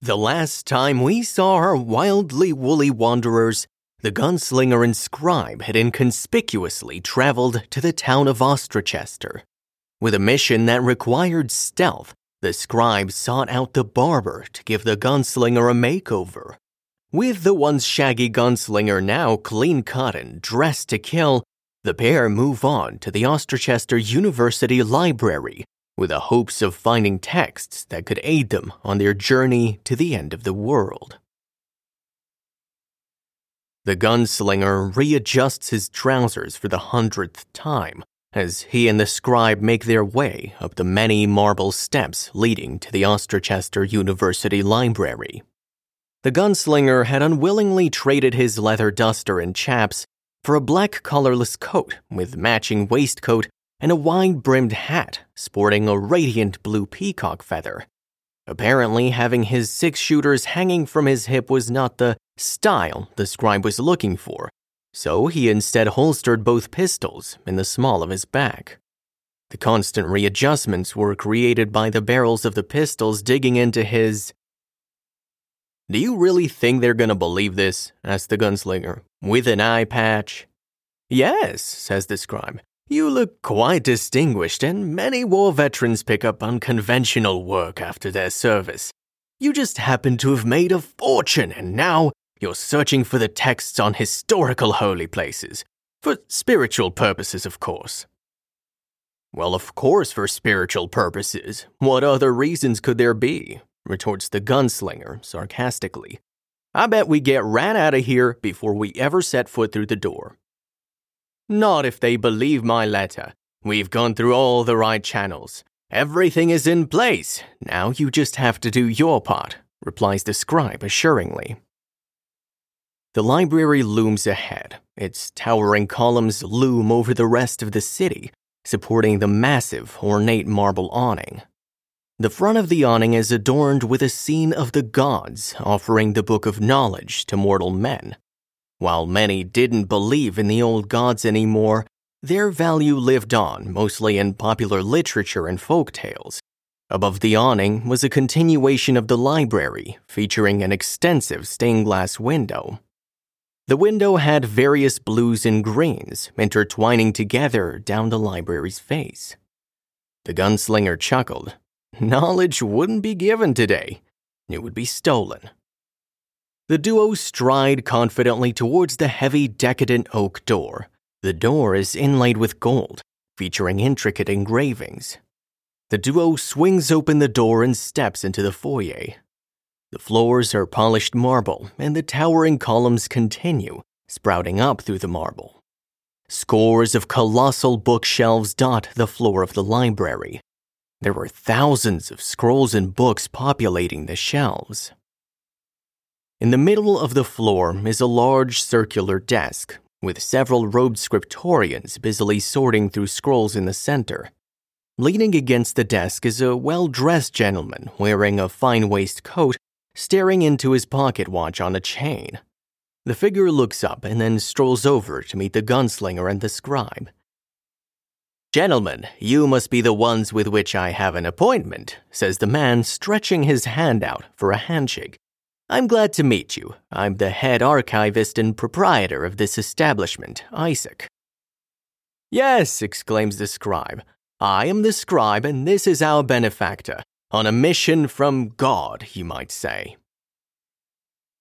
The last time we saw our wildly woolly wanderers, the gunslinger and scribe had inconspicuously traveled to the town of Ostrachester. With a mission that required stealth, the scribe sought out the barber to give the gunslinger a makeover. With the once shaggy gunslinger now clean cut and dressed to kill, the pair move on to the Ostrachester University Library with the hopes of finding texts that could aid them on their journey to the end of the world. The gunslinger readjusts his trousers for the hundredth time as he and the scribe make their way up the many marble steps leading to the Ostrachester University Library. The gunslinger had unwillingly traded his leather duster and chaps for a black collarless coat with matching waistcoat and a wide brimmed hat sporting a radiant blue peacock feather. Apparently, having his six shooters hanging from his hip was not the style the scribe was looking for, so he instead holstered both pistols in the small of his back. The constant readjustments were created by the barrels of the pistols digging into his. Do you really think they're gonna believe this? asked the gunslinger, with an eye patch. Yes, says the scribe. You look quite distinguished, and many war veterans pick up unconventional work after their service. You just happen to have made a fortune, and now you're searching for the texts on historical holy places. For spiritual purposes, of course. Well, of course, for spiritual purposes. What other reasons could there be? retorts the gunslinger sarcastically. I bet we get ran out of here before we ever set foot through the door. Not if they believe my letter. We've gone through all the right channels. Everything is in place. Now you just have to do your part, replies the scribe assuringly. The library looms ahead. Its towering columns loom over the rest of the city, supporting the massive, ornate marble awning. The front of the awning is adorned with a scene of the gods offering the book of knowledge to mortal men. While many didn't believe in the old gods anymore, their value lived on mostly in popular literature and folk tales. Above the awning was a continuation of the library, featuring an extensive stained glass window. The window had various blues and greens intertwining together down the library's face. The gunslinger chuckled. Knowledge wouldn't be given today, it would be stolen. The duo stride confidently towards the heavy, decadent oak door. The door is inlaid with gold, featuring intricate engravings. The duo swings open the door and steps into the foyer. The floors are polished marble, and the towering columns continue, sprouting up through the marble. Scores of colossal bookshelves dot the floor of the library. There are thousands of scrolls and books populating the shelves. In the middle of the floor is a large circular desk, with several robed scriptorians busily sorting through scrolls in the center. Leaning against the desk is a well dressed gentleman wearing a fine waistcoat, staring into his pocket watch on a chain. The figure looks up and then strolls over to meet the gunslinger and the scribe. Gentlemen, you must be the ones with which I have an appointment, says the man, stretching his hand out for a handshake. I'm glad to meet you. I'm the head archivist and proprietor of this establishment, Isaac. Yes, exclaims the scribe. I am the scribe, and this is our benefactor, on a mission from God, you might say.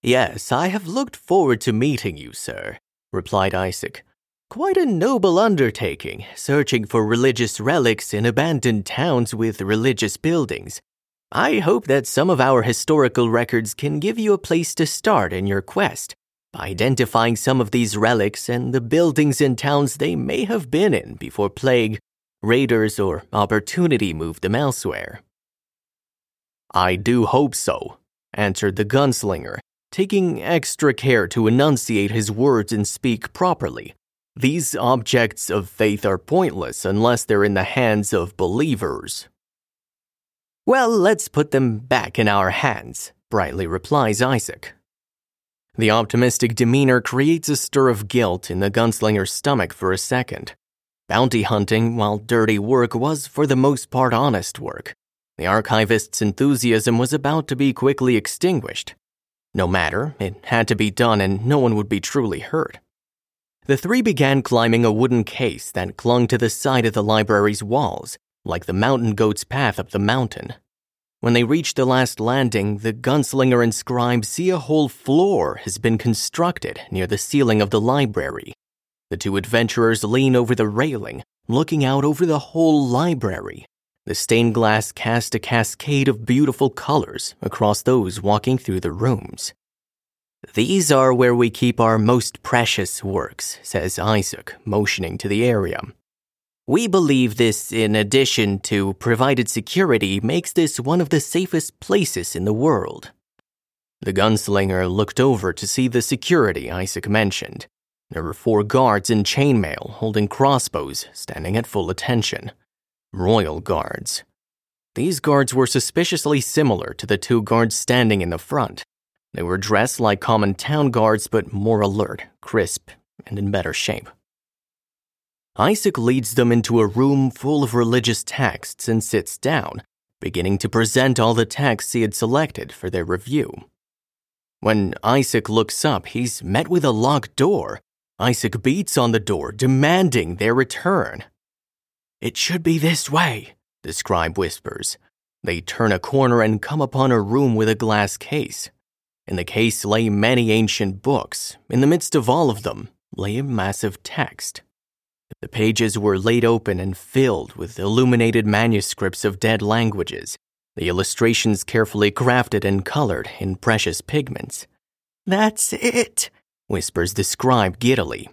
Yes, I have looked forward to meeting you, sir, replied Isaac. Quite a noble undertaking, searching for religious relics in abandoned towns with religious buildings. I hope that some of our historical records can give you a place to start in your quest by identifying some of these relics and the buildings and towns they may have been in before plague, raiders, or opportunity moved them elsewhere. I do hope so, answered the gunslinger, taking extra care to enunciate his words and speak properly. These objects of faith are pointless unless they're in the hands of believers. Well, let's put them back in our hands, brightly replies Isaac. The optimistic demeanor creates a stir of guilt in the gunslinger's stomach for a second. Bounty hunting, while dirty work, was for the most part honest work. The archivist's enthusiasm was about to be quickly extinguished. No matter, it had to be done and no one would be truly hurt. The three began climbing a wooden case that clung to the side of the library's walls, like the mountain goat's path up the mountain. When they reach the last landing, the gunslinger and scribe see a whole floor has been constructed near the ceiling of the library. The two adventurers lean over the railing, looking out over the whole library. The stained glass cast a cascade of beautiful colors across those walking through the rooms. These are where we keep our most precious works, says Isaac, motioning to the area. We believe this, in addition to provided security, makes this one of the safest places in the world. The gunslinger looked over to see the security Isaac mentioned. There were four guards in chainmail holding crossbows, standing at full attention. Royal guards. These guards were suspiciously similar to the two guards standing in the front. They were dressed like common town guards, but more alert, crisp, and in better shape. Isaac leads them into a room full of religious texts and sits down, beginning to present all the texts he had selected for their review. When Isaac looks up, he's met with a locked door. Isaac beats on the door, demanding their return. It should be this way, the scribe whispers. They turn a corner and come upon a room with a glass case. In the case lay many ancient books. In the midst of all of them lay a massive text. The pages were laid open and filled with illuminated manuscripts of dead languages, the illustrations carefully crafted and colored in precious pigments. That's it, whispers the scribe giddily.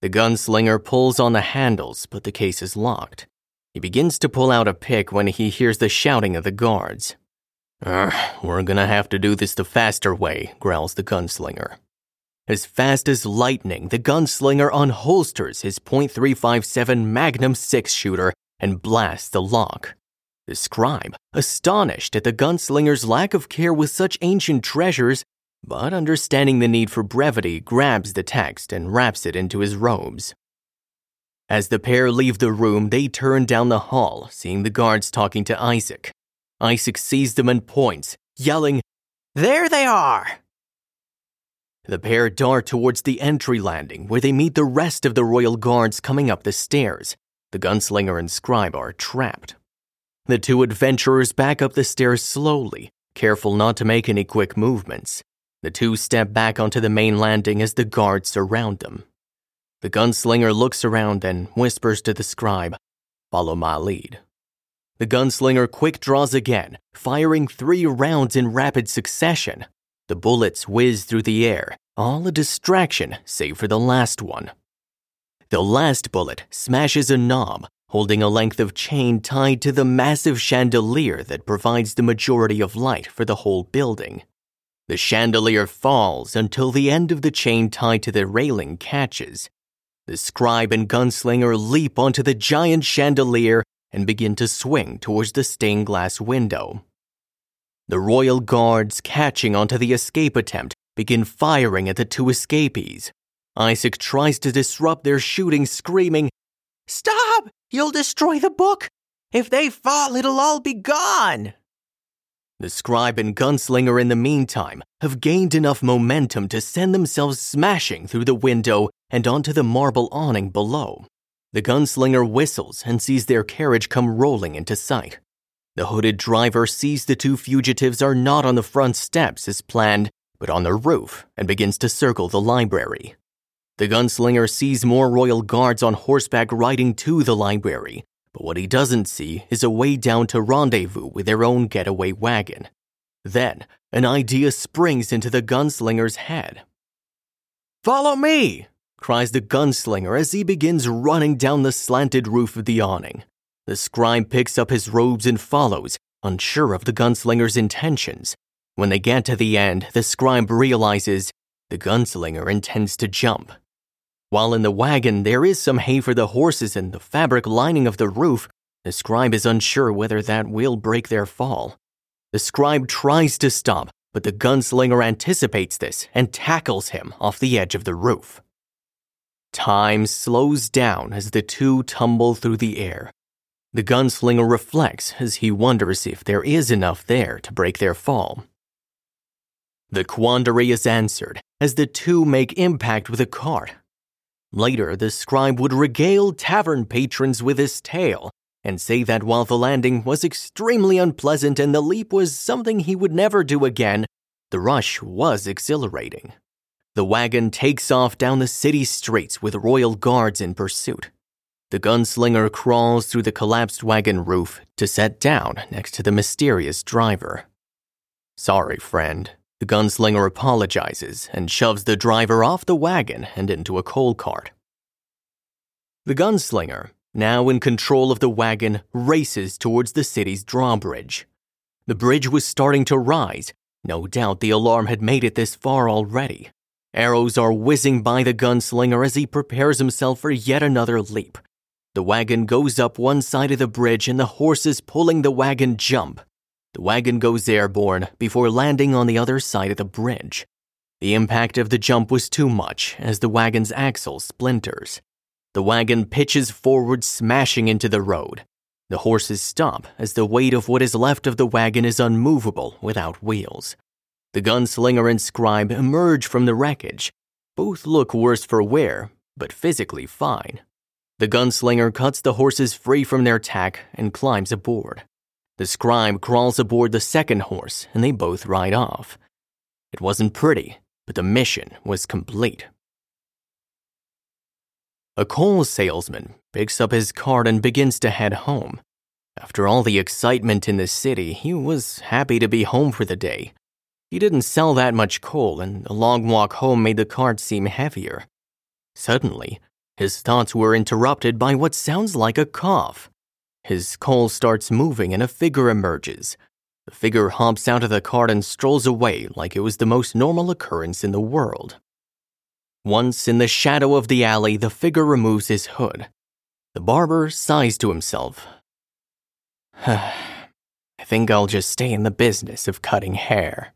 The gunslinger pulls on the handles, but the case is locked. He begins to pull out a pick when he hears the shouting of the guards. we're gonna have to do this the faster way, growls the gunslinger. As fast as lightning, the gunslinger unholsters his .357 Magnum six shooter and blasts the lock. The scribe, astonished at the gunslinger's lack of care with such ancient treasures, but understanding the need for brevity, grabs the text and wraps it into his robes. As the pair leave the room, they turn down the hall, seeing the guards talking to Isaac. Isaac sees them and points, yelling, There they are! The pair dart towards the entry landing, where they meet the rest of the royal guards coming up the stairs. The gunslinger and scribe are trapped. The two adventurers back up the stairs slowly, careful not to make any quick movements. The two step back onto the main landing as the guards surround them. The gunslinger looks around and whispers to the scribe, Follow my lead. The gunslinger quick draws again, firing three rounds in rapid succession. The bullets whiz through the air, all a distraction save for the last one. The last bullet smashes a knob, holding a length of chain tied to the massive chandelier that provides the majority of light for the whole building. The chandelier falls until the end of the chain tied to the railing catches. The scribe and gunslinger leap onto the giant chandelier and begin to swing towards the stained glass window. The royal guards, catching onto the escape attempt, begin firing at the two escapees. Isaac tries to disrupt their shooting, screaming, Stop! You'll destroy the book! If they fall, it'll all be gone! The scribe and gunslinger, in the meantime, have gained enough momentum to send themselves smashing through the window and onto the marble awning below. The gunslinger whistles and sees their carriage come rolling into sight. The hooded driver sees the two fugitives are not on the front steps as planned, but on the roof, and begins to circle the library. The gunslinger sees more royal guards on horseback riding to the library, but what he doesn't see is a way down to rendezvous with their own getaway wagon. Then, an idea springs into the gunslinger's head. Follow me! cries the gunslinger as he begins running down the slanted roof of the awning. The scribe picks up his robes and follows, unsure of the gunslinger's intentions. When they get to the end, the scribe realizes the gunslinger intends to jump. While in the wagon there is some hay for the horses and the fabric lining of the roof, the scribe is unsure whether that will break their fall. The scribe tries to stop, but the gunslinger anticipates this and tackles him off the edge of the roof. Time slows down as the two tumble through the air, The gunslinger reflects as he wonders if there is enough there to break their fall. The quandary is answered as the two make impact with a cart. Later, the scribe would regale tavern patrons with his tale and say that while the landing was extremely unpleasant and the leap was something he would never do again, the rush was exhilarating. The wagon takes off down the city streets with royal guards in pursuit. The gunslinger crawls through the collapsed wagon roof to set down next to the mysterious driver. Sorry, friend. The gunslinger apologizes and shoves the driver off the wagon and into a coal cart. The gunslinger, now in control of the wagon, races towards the city's drawbridge. The bridge was starting to rise. No doubt the alarm had made it this far already. Arrows are whizzing by the gunslinger as he prepares himself for yet another leap. The wagon goes up one side of the bridge and the horses pulling the wagon jump. The wagon goes airborne before landing on the other side of the bridge. The impact of the jump was too much as the wagon's axle splinters. The wagon pitches forward, smashing into the road. The horses stop as the weight of what is left of the wagon is unmovable without wheels. The gunslinger and scribe emerge from the wreckage. Both look worse for wear, but physically fine. The gunslinger cuts the horses free from their tack and climbs aboard. The scribe crawls aboard the second horse and they both ride off. It wasn't pretty, but the mission was complete. A coal salesman picks up his cart and begins to head home. After all the excitement in the city, he was happy to be home for the day. He didn't sell that much coal, and the long walk home made the cart seem heavier. Suddenly, his thoughts were interrupted by what sounds like a cough. His coal starts moving and a figure emerges. The figure hops out of the cart and strolls away like it was the most normal occurrence in the world. Once in the shadow of the alley, the figure removes his hood. The barber sighs to himself. I think I'll just stay in the business of cutting hair.